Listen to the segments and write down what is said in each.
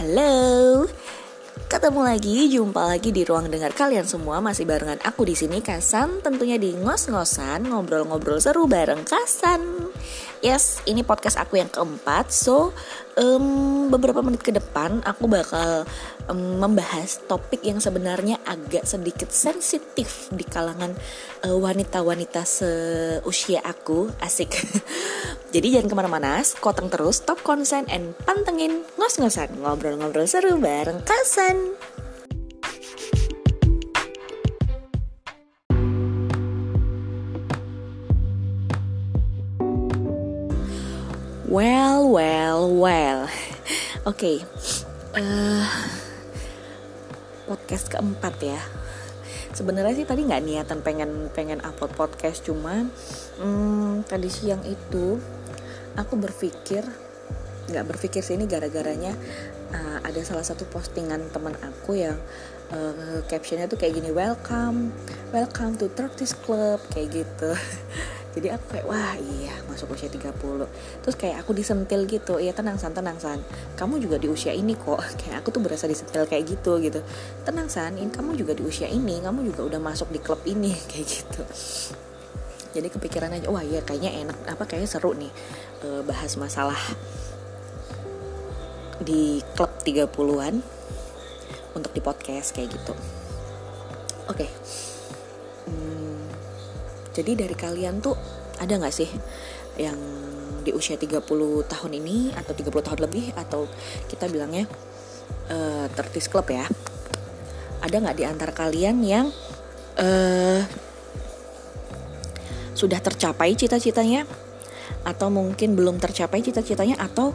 Halo. Ketemu lagi, jumpa lagi di ruang dengar kalian semua masih barengan aku di sini Kasan, tentunya di ngos-ngosan ngobrol-ngobrol seru bareng Kasan. Yes, ini podcast aku yang keempat. So, um, beberapa menit ke depan aku bakal um, membahas topik yang sebenarnya agak sedikit sensitif di kalangan uh, wanita-wanita seusia aku. Asik. Jadi jangan ke mana-mana, koteng terus, top konsen, and pantengin ngos-ngosan ngobrol-ngobrol seru bareng Kasan. Well, well, well. Oke, okay. uh, eh, podcast keempat ya. Sebenarnya sih tadi nggak niatan pengen pengen upload podcast, cuma hmm, tadi siang itu aku berpikir nggak berpikir sih ini gara-garanya uh, ada salah satu postingan teman aku yang uh, captionnya tuh kayak gini welcome welcome to Turkish Club kayak gitu. Jadi aku kayak wah iya masuk usia 30 terus kayak aku disentil gitu iya tenang san tenang san. Kamu juga di usia ini kok. Kayak aku tuh berasa disentil kayak gitu gitu. Tenang san ini kamu juga di usia ini kamu juga udah masuk di klub ini kayak gitu. Jadi kepikiran aja wah iya kayaknya enak apa kayaknya seru nih uh, bahas masalah di klub 30-an untuk di podcast kayak gitu oke okay. Jadi dari kalian tuh ada nggak sih yang di usia 30 tahun ini atau 30 tahun lebih atau kita bilangnya uh, tertis club ya. Ada nggak di antara kalian yang uh, sudah tercapai cita-citanya atau mungkin belum tercapai cita-citanya atau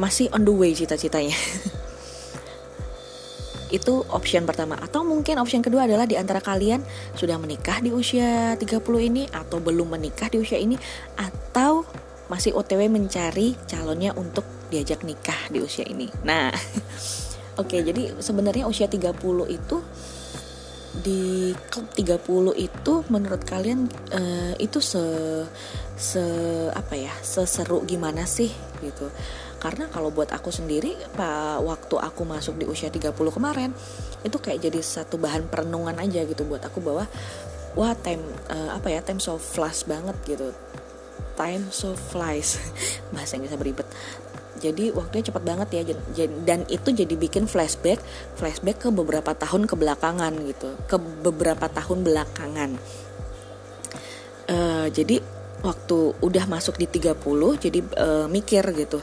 masih on the way cita-citanya? Itu option pertama. Atau mungkin option kedua adalah di antara kalian Sudah menikah di usia 30 ini Atau belum menikah di usia ini Atau masih OTW mencari calonnya untuk diajak nikah di usia ini. Nah Oke okay, jadi sebenarnya usia 30 itu di klub 30 itu menurut kalian uh, itu se se apa ya seseru gimana sih gitu karena kalau buat aku sendiri pak waktu aku masuk di usia 30 kemarin itu kayak jadi satu bahan perenungan aja gitu buat aku bahwa wah time uh, apa ya time so flash banget gitu. Time so flies. Bahasa Inggrisnya beribet. Jadi waktunya cepat banget ya dan itu jadi bikin flashback flashback ke beberapa tahun ke belakangan gitu. Ke beberapa tahun belakangan. Uh, jadi waktu udah masuk di 30 jadi uh, mikir gitu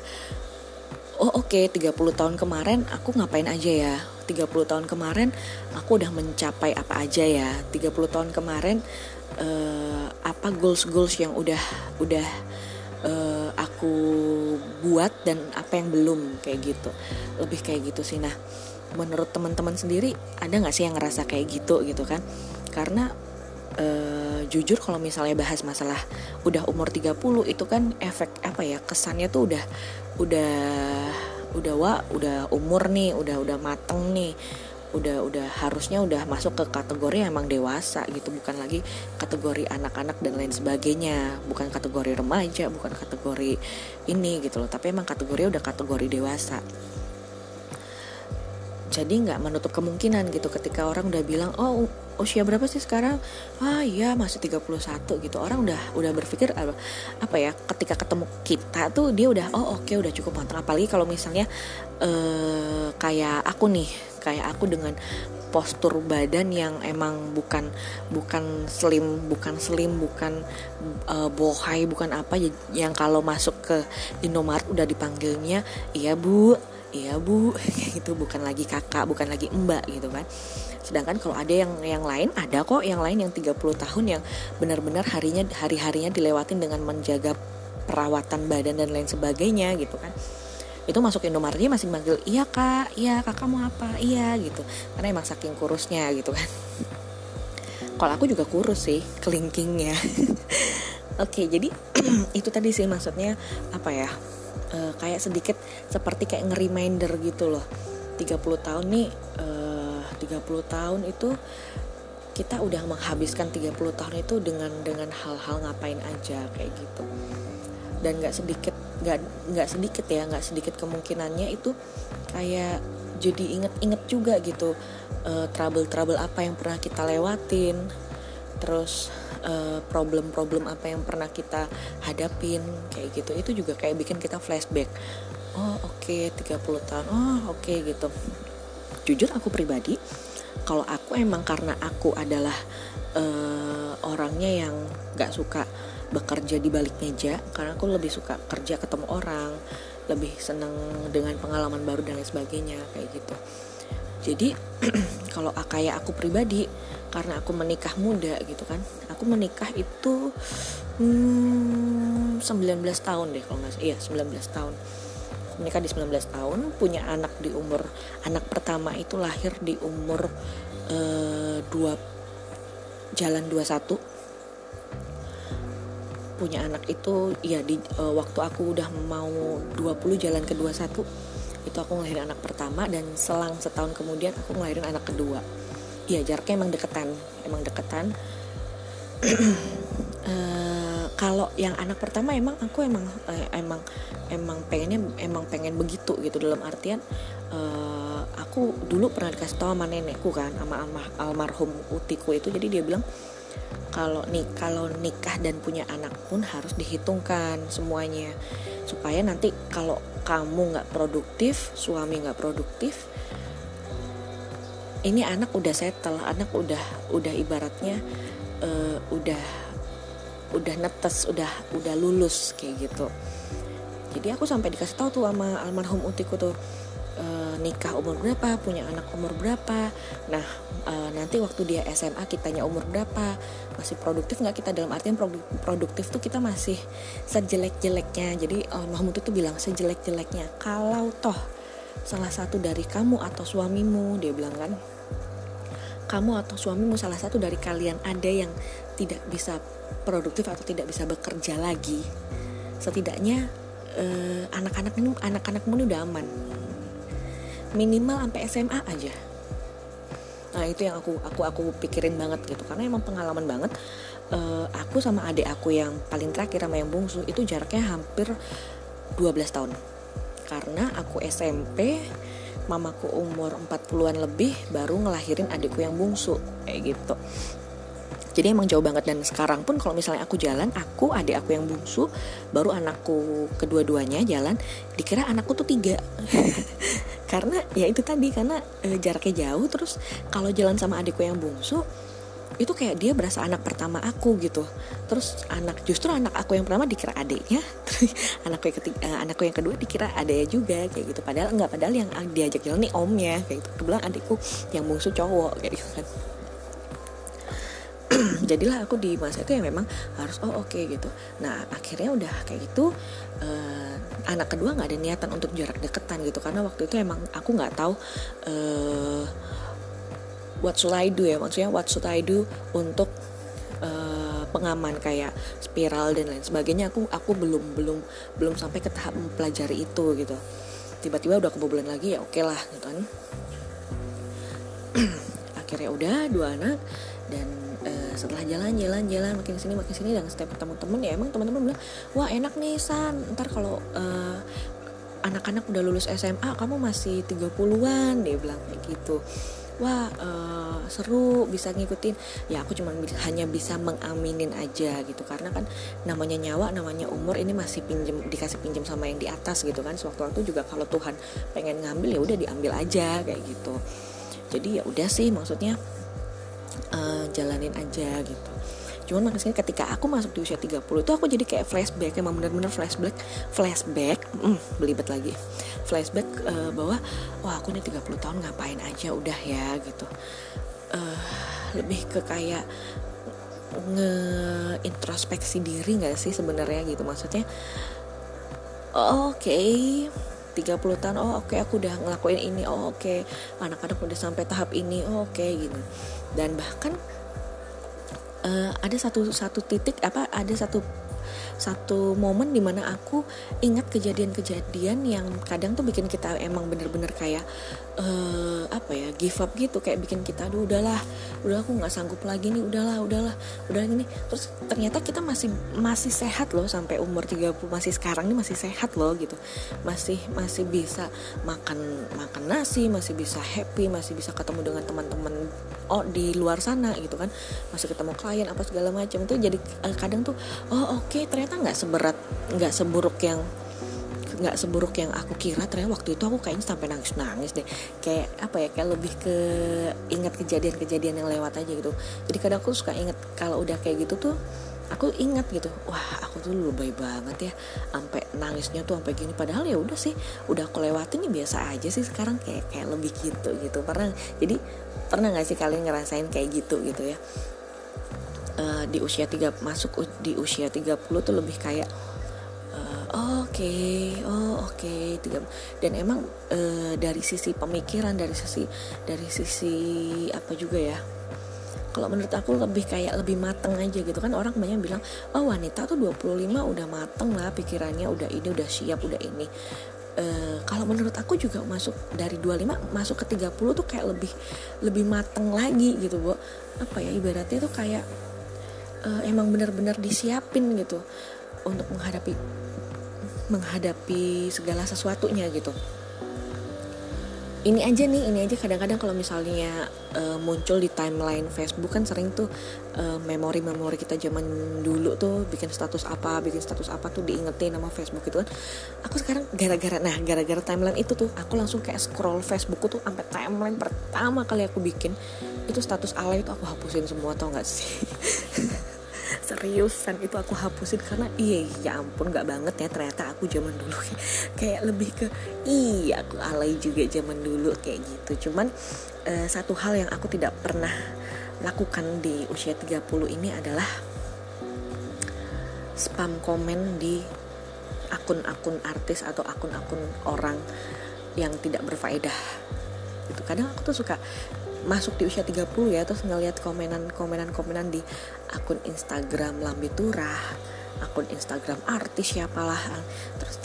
oh oke okay, 30 tahun kemarin aku ngapain aja ya? 30 tahun kemarin aku udah mencapai apa aja ya? 30 tahun kemarin uh, apa goals goals yang udah udah uh, aku buat dan apa yang belum kayak gitu. Lebih kayak gitu sih. Nah menurut teman-teman sendiri ada nggak sih yang ngerasa kayak gitu gitu kan? Karena uh, jujur kalau misalnya bahas masalah udah umur 30 itu kan efek apa ya? Kesannya tuh udah udah udah wa udah umur nih udah udah mateng nih. Udah udah harusnya udah masuk ke kategori emang dewasa gitu bukan lagi kategori anak-anak dan lain sebagainya. Bukan kategori remaja bukan kategori ini gitu loh tapi emang kategori udah kategori dewasa jadi nggak menutup kemungkinan gitu ketika orang udah bilang oh usia berapa sih sekarang? Ah iya masih 31 gitu. Orang udah udah berpikir apa ya ketika ketemu kita tuh dia udah oh oke okay, udah cukup matang. Apalagi kalau misalnya uh, kayak aku nih kayak aku dengan postur badan yang emang bukan bukan slim bukan slim bukan uh, bohai bukan apa yang kalau masuk ke Indomaret udah dipanggilnya iya bu iya bu. Itu bukan lagi kakak bukan lagi mbak gitu kan. Sedangkan kalau ada yang yang lain ada kok yang lain yang 30 tahun yang benar-benar harinya hari-harinya dilewatin dengan menjaga perawatan badan dan lain sebagainya gitu kan. Itu masuk Indomaret masih manggil iya kak. Iya kakak mau apa? Iya gitu. Karena emang saking kurusnya gitu kan. Kalau aku juga kurus sih kelingkingnya. Oke jadi itu tadi sih maksudnya apa ya uh, kayak sedikit seperti kayak nge-reminder gitu loh. 30 tahun nih uh, 30 tahun itu kita udah menghabiskan 30 tahun itu dengan dengan hal-hal ngapain aja kayak gitu. Dan nggak sedikit nggak nggak sedikit ya nggak sedikit kemungkinannya itu kayak jadi inget-inget juga gitu uh, trouble-trouble apa yang pernah kita lewatin terus problem problem-problem apa yang pernah kita hadapin kayak gitu. Itu juga kayak bikin kita flashback. Oh oke okay, 30 tahun. Oh oke okay, gitu. Jujur aku pribadi kalau aku emang karena aku adalah uh, orangnya yang gak suka bekerja di balik meja karena aku lebih suka kerja ketemu orang lebih seneng dengan pengalaman baru dan lain sebagainya kayak gitu jadi kalau kayak aku pribadi karena aku menikah muda gitu kan aku menikah itu hmm, 19 tahun deh kalau nggak iya 19 tahun. Menikah di 19 tahun punya anak di umur anak pertama itu lahir di umur uh, dua jalan 21 punya anak itu ya di uh, waktu aku udah mau 20 jalan ke 21 itu aku ngelahirin anak pertama dan selang setahun kemudian aku ngelahirin anak kedua. Iya jaraknya emang deketan emang deketan. Uh, kalau yang anak pertama emang aku emang uh, emang emang pengennya emang pengen begitu gitu. Dalam artian uh, aku dulu pernah dikasih tahu sama nenekku kan sama almarhum utiku itu. Jadi dia bilang kalau nih kalau nikah dan punya anak pun harus dihitungkan semuanya supaya nanti kalau kamu nggak produktif suami nggak produktif ini anak udah settle anak udah udah ibaratnya uh, udah udah netes udah udah lulus kayak gitu. Jadi aku sampai dikasih tahu tuh sama almarhum utiku tuh e, nikah umur berapa, punya anak umur berapa. Nah, e, nanti waktu dia SMA kitanya umur berapa, masih produktif nggak kita dalam artian produktif tuh kita masih sejelek-jeleknya. Jadi e, Mahmud itu bilang sejelek-jeleknya. Kalau toh salah satu dari kamu atau suamimu, dia bilang kan, kamu atau suamimu salah satu dari kalian ada yang tidak bisa produktif atau tidak bisa bekerja lagi, setidaknya anak-anak ini anak-anakmu ini udah aman minimal sampai SMA aja. Nah itu yang aku aku aku pikirin banget gitu. Karena emang pengalaman banget uh, aku sama adik aku yang paling terakhir sama yang bungsu itu jaraknya hampir 12 tahun. Karena aku SMP mamaku umur 40-an lebih baru ngelahirin adikku yang bungsu kayak gitu. Jadi emang jauh banget. Dan sekarang pun kalau misalnya aku jalan aku adik aku yang bungsu baru anakku kedua-duanya jalan dikira anakku tuh tiga karena ya itu tadi karena e, jaraknya jauh terus kalau jalan sama adikku yang bungsu itu kayak dia berasa anak pertama aku gitu. Terus anak justru anak aku yang pertama dikira adiknya terus anakku yang ketiga uh, anakku yang kedua dikira adiknya juga kayak gitu. Padahal enggak padahal yang diajak jalan nih omnya kayak gitu. Kebetulan adikku yang bungsu cowok kayak gitu kan jadilah aku di masa itu ya memang harus oh oke okay, gitu. Nah akhirnya udah kayak gitu uh, anak kedua nggak ada niatan untuk jarak deketan gitu karena waktu itu emang aku nggak tahu uh, what should I do ya maksudnya what should I do untuk uh, pengaman kayak spiral dan lain sebagainya. Aku aku belum belum belum sampai ke tahap mempelajari itu gitu. Tiba-tiba udah kebobolan lagi ya oke okay lah gitu kan. Akhirnya udah dua anak dan uh, setelah jalan-jalan jalan makin sini makin sini dan setiap ketemu temen ya emang teman-teman bilang wah enak nih san. Ntar kalau uh, anak-anak udah lulus SMA kamu masih 30-an dia bilang kayak gitu. Wah uh, seru bisa ngikutin. Ya aku cuma hanya bisa mengaminin aja gitu. Karena kan namanya nyawa namanya umur ini masih pinjem dikasih pinjam sama yang di atas gitu kan. Sewaktu-waktu juga kalau Tuhan pengen ngambil ya udah diambil aja kayak gitu. Jadi ya udah sih maksudnya uh, jalanin aja gitu. Cuman makanya ketika aku masuk di usia 30 itu aku jadi kayak flashback emang bener-bener flashback flashback mm, belibet lagi. Flashback uh, bahwa wah aku nih 30 tahun ngapain aja udah ya gitu. Uh, lebih ke kayak nge introspeksi diri nggak sih sebenarnya gitu? Maksudnya oke okay, 30 tahun oh oke okay, aku udah ngelakuin ini oh oke okay, anak-anak udah sampai tahap ini oh oke okay, gitu dan bahkan uh, ada satu satu titik apa ada satu satu momen di mana aku ingat kejadian-kejadian yang kadang tuh bikin kita emang bener-bener kayak uh, apa ya give up gitu. Kayak bikin kita aduh udahlah udah aku nggak sanggup lagi nih udahlah udahlah udah ini. Terus ternyata kita masih masih sehat loh sampai umur 30 masih sekarang ini masih sehat loh gitu. Masih masih bisa makan makan nasi masih bisa happy masih bisa ketemu dengan teman-teman oh di luar sana gitu kan. Masih ketemu klien apa segala macam. Itu jadi uh, kadang tuh oh oke okay, ternyata nggak seberat nggak seburuk yang nggak seburuk yang aku kira. Ternyata waktu itu aku kayaknya sampai nangis nangis deh. Kayak apa ya kayak lebih ke ingat kejadian-kejadian yang lewat aja gitu. Jadi kadang aku suka ingat kalau udah kayak gitu tuh aku ingat gitu. Wah aku tuh lebay banget ya sampai nangisnya tuh sampai gini. Padahal ya udah sih udah aku lewatin ya biasa aja sih sekarang. Kayak kayak lebih gitu gitu. Pernah jadi pernah nggak sih kalian ngerasain kayak gitu gitu ya uh, di usia tiga masuk di usia 30 tuh lebih kayak oke okay, oh oke okay. dan emang e, dari sisi pemikiran dari sisi dari sisi apa juga ya kalau menurut aku lebih kayak lebih mateng aja gitu. Kan orang banyak bilang oh wanita tuh 25 udah mateng lah pikirannya udah ini udah siap udah ini. E, kalau menurut aku juga masuk dari 25 masuk ke 30 tuh kayak lebih lebih mateng lagi gitu bu. Apa ya ibaratnya tuh kayak e, emang benar-benar disiapin gitu untuk menghadapi menghadapi segala sesuatunya gitu. Ini aja nih ini aja kadang-kadang kalau misalnya uh, muncul di timeline Facebook kan sering tuh uh, memori-memori kita zaman dulu tuh bikin status apa bikin status apa tuh diingetin nama Facebook itu kan. Aku sekarang gara-gara nah gara-gara timeline itu tuh aku langsung kayak scroll Facebook tuh sampai timeline pertama kali aku bikin itu status alay itu aku hapusin semua tau gak sih? Seriusan itu aku hapusin karena iya ya ampun nggak banget ya ternyata aku zaman dulu. Kayak lebih ke iya aku alay juga zaman dulu kayak gitu. Cuman uh, satu hal yang aku tidak pernah lakukan di usia 30 ini adalah spam komen di akun-akun artis atau akun-akun orang yang tidak berfaedah. Gitu kadang aku tuh suka masuk di usia 30 ya terus ngeliat komenan komenan komenan di akun Instagram Lambe Turah akun Instagram artis siapalah. Terus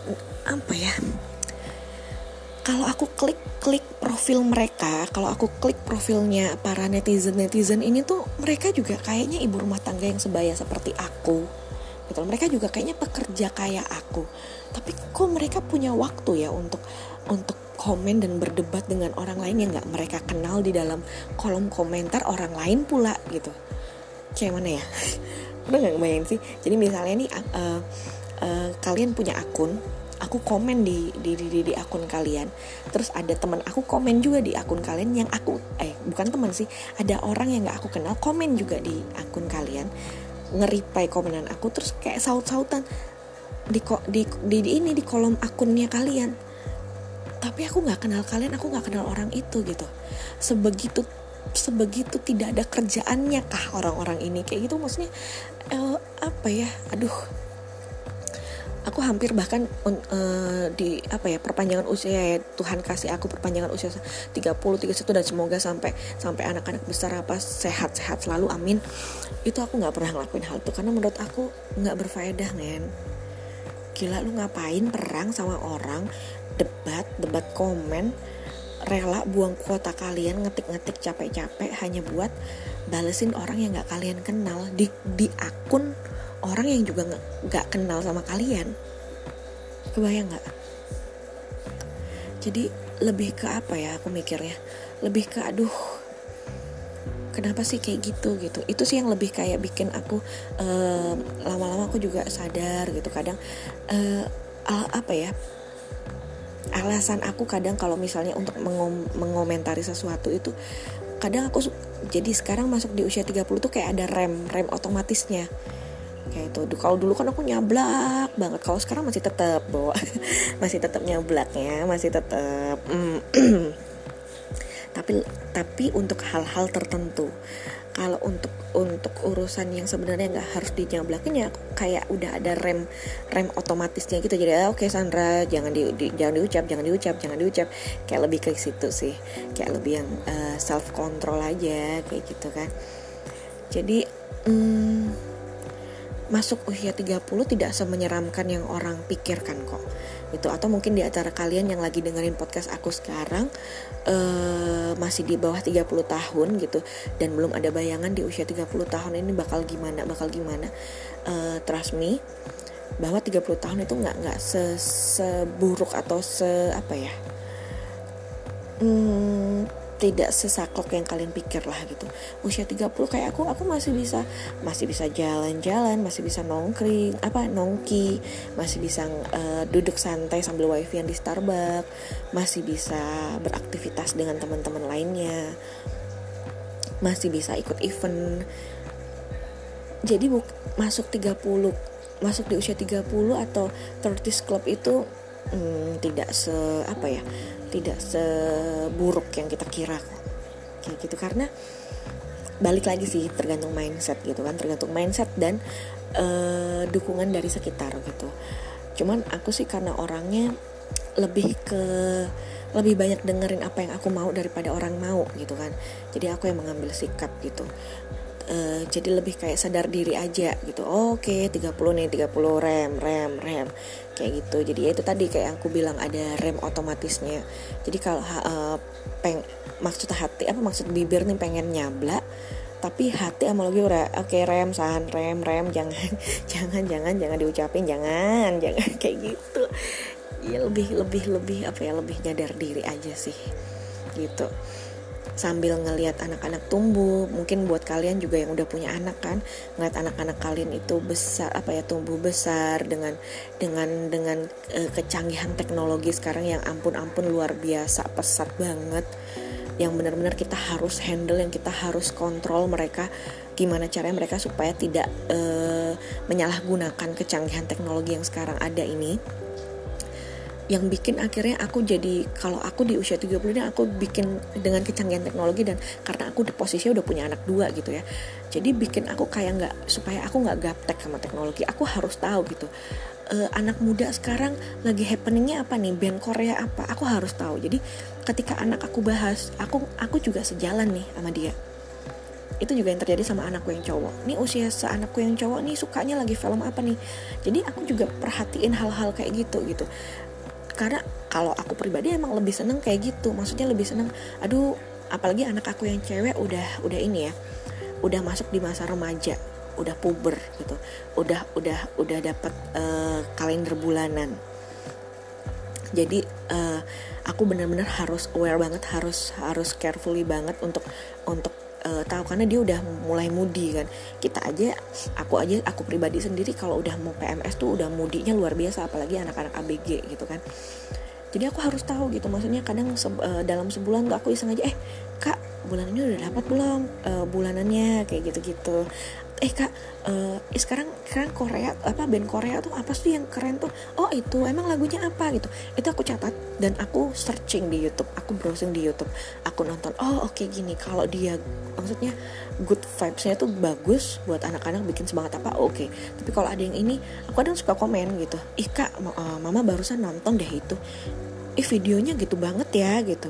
apa ya? Kalau aku klik klik profil mereka kalau aku klik profilnya para netizen netizen ini tuh mereka juga kayaknya ibu rumah tangga yang sebaya seperti aku. Gitu mereka juga kayaknya pekerja kayak aku. Tapi kok mereka punya waktu ya untuk untuk komen dan berdebat dengan orang lain yang nggak mereka kenal di dalam kolom komentar orang lain pula gitu. Kayak mana ya? Udah nggak bayangin sih. Jadi misalnya nih uh, uh, kalian punya akun aku komen di di, di di akun kalian. Terus ada teman aku komen juga di akun kalian yang aku eh bukan teman sih ada orang yang nggak aku kenal komen juga di akun kalian. Ngeripai komenan aku terus kayak saut-sautan di, di di di ini di kolom akunnya kalian tapi aku nggak kenal kalian aku nggak kenal orang itu gitu. Sebegitu sebegitu tidak ada kerjaannya kah orang-orang ini? Kayak gitu maksudnya uh, apa ya? Aduh. Aku hampir bahkan uh, di apa ya perpanjangan usia ya Tuhan kasih aku perpanjangan usia 30 31 dan semoga sampai sampai anak-anak besar apa sehat-sehat selalu amin. Itu aku nggak pernah ngelakuin hal itu karena menurut aku nggak berfaedah men. Gila lu ngapain perang sama orang debat debat komen rela buang kuota kalian ngetik-ngetik capek-capek hanya buat balesin orang yang nggak kalian kenal. Di di akun orang yang juga nggak kenal sama kalian. Kebayang nggak? Jadi lebih ke apa ya aku mikirnya? Lebih ke aduh kenapa sih kayak gitu? Gitu. Itu sih yang lebih kayak bikin aku lama lama-lama aku juga sadar gitu. Kadang uh, apa ya alasan aku kadang kalau misalnya untuk mengom mengomentari sesuatu itu kadang aku jadi sekarang masuk di usia 30 tuh kayak ada rem rem otomatisnya. Kayak itu kalau dulu kan aku nyablak banget kalau sekarang masih tetap bawa masih tetap nyablaknya masih tetap mm, tapi tapi untuk hal-hal tertentu kalau untuk untuk urusan yang sebenarnya nggak harus dinyablakin ya kayak udah ada rem rem otomatisnya gitu. Jadi ah, oke okay, Sandra jangan di, di jangan diucap jangan diucap jangan diucap. Kayak lebih ke situ sih. Kayak lebih yang uh, eh, self control aja kayak gitu kan. Jadi hmm, masuk usia 30 tidak semenyeramkan yang orang pikirkan kok gitu atau mungkin di antara kalian yang lagi dengerin podcast aku sekarang uh, masih di bawah 30 tahun gitu dan belum ada bayangan di usia 30 tahun ini bakal gimana bakal gimana uh, trust me bahwa 30 tahun itu nggak nggak se seburuk atau se apa ya hmm, tidak sesaklek yang kalian pikir lah gitu. Usia 30 kayak aku aku masih bisa masih bisa jalan-jalan masih bisa nongkring apa nongki masih bisa uh, duduk santai sambil wifi yang di Starbucks masih bisa beraktivitas dengan teman-teman lainnya masih bisa ikut event. Jadi buk masuk 30 masuk di usia 30 atau 30 club itu hmm, tidak se apa ya tidak seburuk yang kita kira. Kayak gitu karena balik lagi sih tergantung mindset gitu kan tergantung mindset dan uh, dukungan dari sekitar gitu. Cuman aku sih karena orangnya lebih ke lebih banyak dengerin apa yang aku mau daripada orang mau gitu kan. Jadi aku yang mengambil sikap gitu uh, jadi lebih kayak sadar diri aja gitu. Oke okay, 30 nih 30 rem rem rem. Kayak gitu. Jadi ya itu tadi kayak aku bilang ada rem otomatisnya. Jadi kalau uh, peng maksud hati apa maksud bibir nih pengen nyabla tapi hati sama lagi udah oke okay, rem san rem rem jangan jangan jangan jangan diucapin jangan jangan kayak gitu. Ya lebih lebih lebih apa ya lebih nyadar diri aja sih. Gitu sambil ngelihat anak-anak tumbuh mungkin buat kalian juga yang udah punya anak kan ngeliat anak-anak kalian itu besar apa ya tumbuh besar dengan dengan dengan uh, kecanggihan teknologi sekarang yang ampun-ampun luar biasa pesat banget. Yang benar-benar kita harus handle yang kita harus kontrol mereka gimana caranya mereka supaya tidak uh, menyalahgunakan kecanggihan teknologi yang sekarang ada ini yang bikin akhirnya aku jadi kalau aku di usia 30 ini aku bikin dengan kecanggihan teknologi dan karena aku di posisinya udah punya anak dua gitu ya. Jadi bikin aku kayak nggak supaya aku nggak gaptek sama teknologi aku harus tahu gitu uh, anak muda sekarang lagi happeningnya apa nih band Korea apa aku harus tahu. Jadi ketika anak aku bahas aku aku juga sejalan nih sama dia. Itu juga yang terjadi sama anakku yang cowok. Nih usia seanakku yang cowok nih sukanya lagi film apa nih? Jadi aku juga perhatiin hal-hal kayak gitu gitu karena kalau aku pribadi emang lebih seneng kayak gitu. Maksudnya lebih seneng aduh apalagi anak aku yang cewek udah udah ini ya udah masuk di masa remaja udah puber gitu. Udah udah udah dapat uh, kalender bulanan. Jadi uh, aku benar-benar harus aware banget harus harus carefully banget untuk untuk uh, tahu karena dia udah mulai mudi kan. Kita aja aku aja aku pribadi sendiri kalau udah mau PMS tuh udah mudinya luar biasa apalagi anak-anak ABG gitu kan. Jadi aku harus tahu gitu maksudnya kadang se uh, dalam sebulan tuh aku iseng aja eh kak bulan ini udah dapat belum? Uh, bulanannya kayak gitu-gitu. Eh kak uh, eh, sekarang sekarang Korea apa band Korea tuh apa sih yang keren tuh? Oh itu emang lagunya apa gitu. Itu aku catat dan aku searching di YouTube aku browsing di YouTube. Aku nonton oh oke okay, gini. Kalau dia maksudnya good vibesnya tuh bagus buat anak-anak bikin semangat apa oke. Okay. tapi kalau ada yang ini aku kadang suka komen gitu. Ih kak uh, mama barusan nonton deh itu. Ih videonya gitu banget ya gitu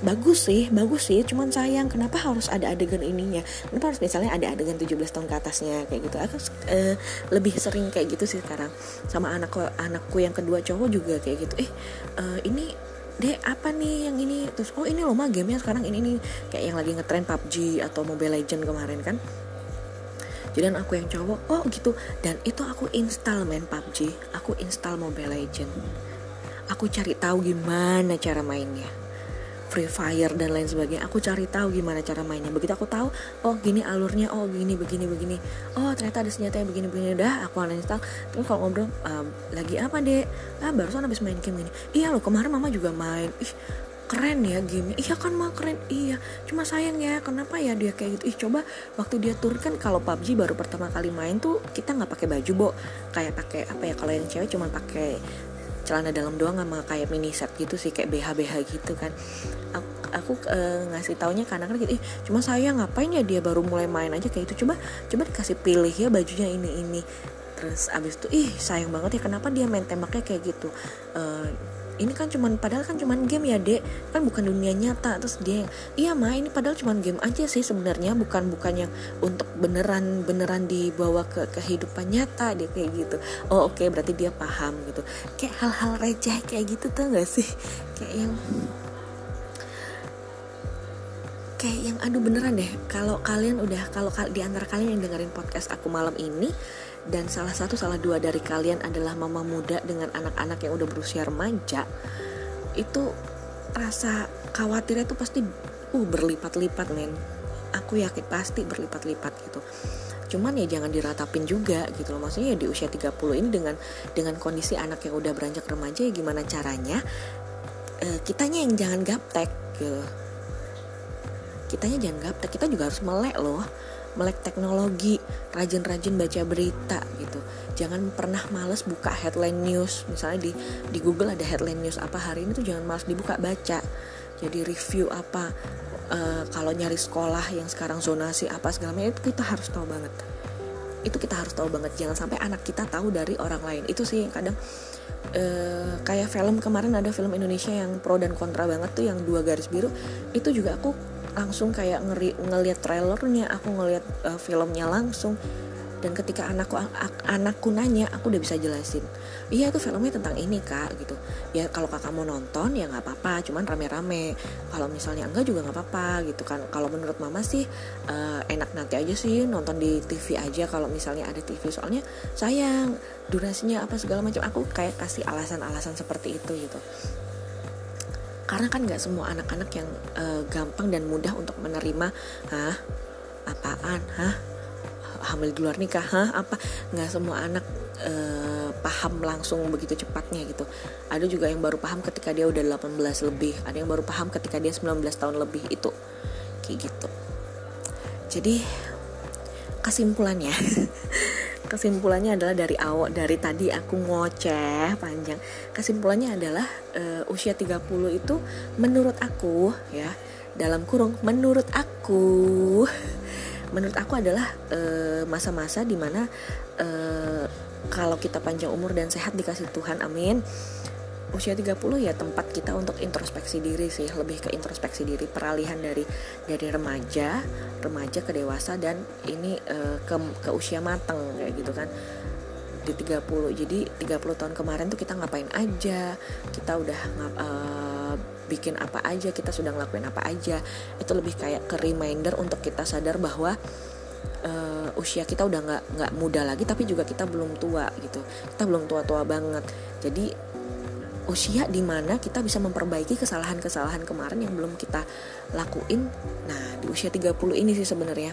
bagus sih bagus sih. Cuman sayang kenapa harus ada adegan ininya? Kenapa harus misalnya ada adegan 17 tahun ke atasnya kayak gitu? Aku uh, lebih sering kayak gitu sih sekarang. Sama anakku anakku yang kedua cowok juga kayak gitu. Eh uh, ini deh apa nih yang ini? Terus oh ini loh mah gamenya sekarang ini nih kayak yang lagi ngetren PUBG atau Mobile Legend kemarin kan? Jadi aku yang cowok oh gitu. Dan itu aku install main PUBG aku install Mobile Legend. Aku cari tahu gimana cara mainnya Free Fire dan lain sebagainya. Aku cari tahu gimana cara mainnya. Begitu aku tahu oh gini alurnya oh gini begini begini. Oh ternyata ada senjata yang begini begini. Dah aku uninstall. Terus kalau ngobrol uh, lagi apa deh ah barusan habis main game ini. Iya loh kemarin mama juga main. Ih keren ya game iya kan mah keren. Iya cuma sayang ya kenapa ya dia kayak gitu? Ih coba waktu dia turun kan kalau PUBG baru pertama kali main tuh kita nggak pakai baju bo. Kayak pakai apa ya kalau yang cewek cuma pakai celana dalam doang sama kayak mini set gitu sih kayak BH BH gitu kan. Aku, aku e, ngasih taunya karena kan gitu ih cuma saya ngapain ya dia baru mulai main aja kayak itu? Coba coba dikasih pilih ya bajunya ini ini. Terus abis itu ih sayang banget ya kenapa dia main tembaknya kayak gitu? E, ini kan cuman padahal kan cuman game ya dek. Kan bukan dunia nyata terus dia yang iya mah ini padahal cuman game aja sih sebenarnya. Bukan bukan yang untuk beneran beneran dibawa ke kehidupan nyata dia kayak gitu. Oh oke okay, berarti dia paham gitu. Kayak hal-hal receh kayak gitu tuh gak sih? Kayak yang kayak yang aduh beneran deh. Kalau kalian udah kalau di antara kalian yang dengerin podcast aku malam ini dan salah satu salah dua dari kalian adalah mama muda dengan anak-anak yang udah berusia remaja. Itu rasa khawatirnya tuh pasti uh berlipat-lipat men. Aku yakin pasti berlipat-lipat gitu. Cuman ya jangan diratapin juga gitu loh. Maksudnya ya di usia 30 ini dengan dengan kondisi anak yang udah beranjak remaja ya gimana caranya? E, kitanya yang jangan gaptek gitu. Kitanya jangan gaptek. Kita juga harus melek loh melek teknologi, rajin-rajin baca berita gitu. Jangan pernah males buka headline news. Misalnya di di Google ada headline news apa hari ini tuh jangan males dibuka baca. Jadi review apa uh, kalau nyari sekolah yang sekarang zonasi apa segala macam itu kita harus tahu banget. Itu kita harus tahu banget. Jangan sampai anak kita tahu dari orang lain. Itu sih kadang uh, kayak film kemarin ada film Indonesia yang pro dan kontra banget tuh yang dua garis biru. Itu juga aku langsung kayak ngeri ngelihat trailernya aku ngelihat uh, filmnya langsung. Dan ketika anakku anakku nanya aku udah bisa jelasin iya itu filmnya tentang ini kak gitu. Ya kalau kakak mau nonton ya nggak apa-apa cuman rame-rame. Kalau misalnya enggak juga nggak apa-apa gitu kan. Kalau menurut mama sih uh, enak nanti aja sih nonton di TV aja kalau misalnya ada TV soalnya sayang durasinya apa segala macam. Aku kayak kasih alasan-alasan seperti itu gitu karena kan nggak semua anak-anak yang uh, gampang dan mudah untuk menerima hah? Apaan? Hah? Hamil di luar nikah? Hah? Apa? Nggak semua anak uh, paham langsung begitu cepatnya gitu. Ada juga yang baru paham ketika dia udah 18 lebih. Ada yang baru paham ketika dia 19 tahun lebih. Itu kayak gitu. Jadi kesimpulannya kesimpulannya adalah dari awal dari tadi aku ngoceh panjang. Kesimpulannya adalah uh, usia 30 itu menurut aku ya dalam kurung menurut aku menurut aku adalah eh, masa-masa uh, di mana uh, kalau kita panjang umur dan sehat dikasih Tuhan amin usia 30 ya tempat kita untuk introspeksi diri sih lebih ke introspeksi diri peralihan dari dari remaja remaja ke dewasa dan ini uh, ke ke usia matang kayak gitu kan di 30 jadi 30 tahun kemarin tuh kita ngapain aja kita udah ngap, uh, bikin apa aja kita sudah ngelakuin apa aja. Itu lebih kayak ke reminder untuk kita sadar bahwa uh, usia kita udah nggak nggak muda lagi tapi juga kita belum tua gitu. Kita belum tua tua banget. Jadi usia di mana kita bisa memperbaiki kesalahan-kesalahan kemarin yang belum kita lakuin? Nah di usia 30 ini sih sebenarnya.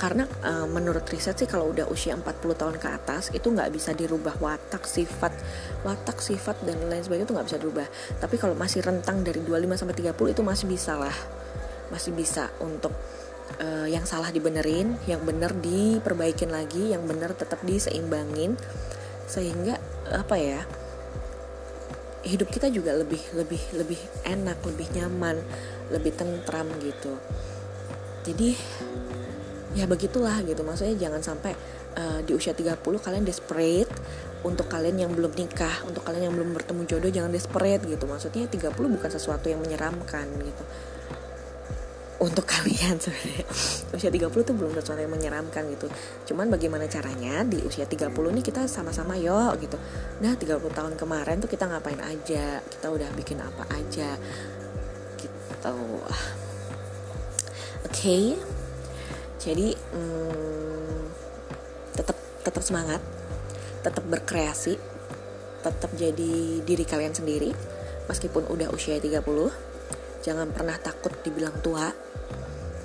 Karena uh, menurut riset sih kalau udah usia 40 tahun ke atas itu nggak bisa dirubah watak sifat watak sifat dan lain sebagainya itu nggak bisa dirubah. Tapi kalau masih rentang dari 25 sampai 30 itu masih bisa lah. Masih bisa untuk uh, yang salah dibenerin yang benar diperbaikin lagi yang benar tetap diseimbangin. Sehingga apa ya hidup kita juga lebih lebih lebih enak lebih nyaman lebih tentram gitu. Jadi ya begitulah gitu. Maksudnya jangan sampai uh, di usia 30 kalian desperate untuk kalian yang belum nikah untuk kalian yang belum bertemu jodoh jangan desperate gitu. Maksudnya 30 bukan sesuatu yang menyeramkan gitu untuk kalian sebenarnya. Usia 30 tuh belum sesuatu yang menyeramkan gitu. Cuman bagaimana caranya di usia 30 ini kita sama-sama yuk gitu. Nah 30 tahun kemarin tuh kita ngapain aja? Kita udah bikin apa aja? Gitu. Oke. Okay. jadi hmm, tetap tetap semangat. Tetap berkreasi. Tetap jadi diri kalian sendiri. Meskipun udah usia 30 jangan pernah takut dibilang tua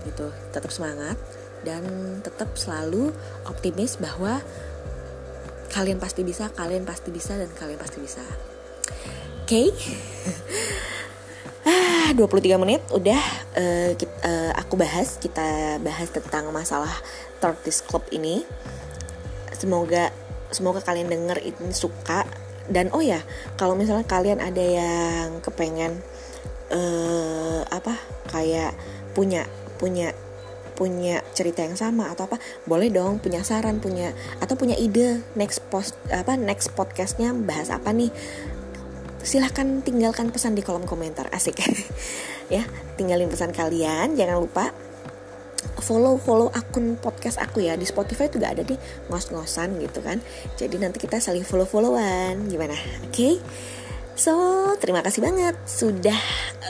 gitu. Tetap semangat dan tetap selalu optimis bahwa kalian pasti bisa kalian pasti bisa dan kalian pasti bisa. Oke. Okay? ah 23 menit udah uh, kita, uh, eh, aku bahas kita bahas tentang masalah Tortoise Club ini. Semoga semoga kalian denger ini suka. Dan oh ya kalau misalnya kalian ada yang kepengen uh, apa kayak punya punya punya cerita yang sama atau apa boleh dong punya saran punya atau punya ide next post apa next podcastnya bahas apa nih. Silahkan tinggalkan pesan di kolom komentar asik. Ya tinggalin pesan kalian jangan lupa follow follow akun podcast aku ya. Di Spotify juga ada nih ngos-ngosan gitu kan. Jadi nanti kita saling follow followan gimana? Oke? okay? So, terima kasih banget sudah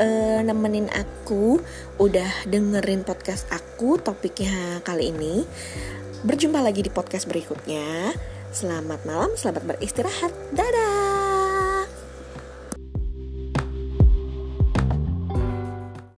uh, nemenin aku, udah dengerin podcast aku topiknya kali ini. Berjumpa lagi di podcast berikutnya. Selamat malam, selamat beristirahat. Dadah.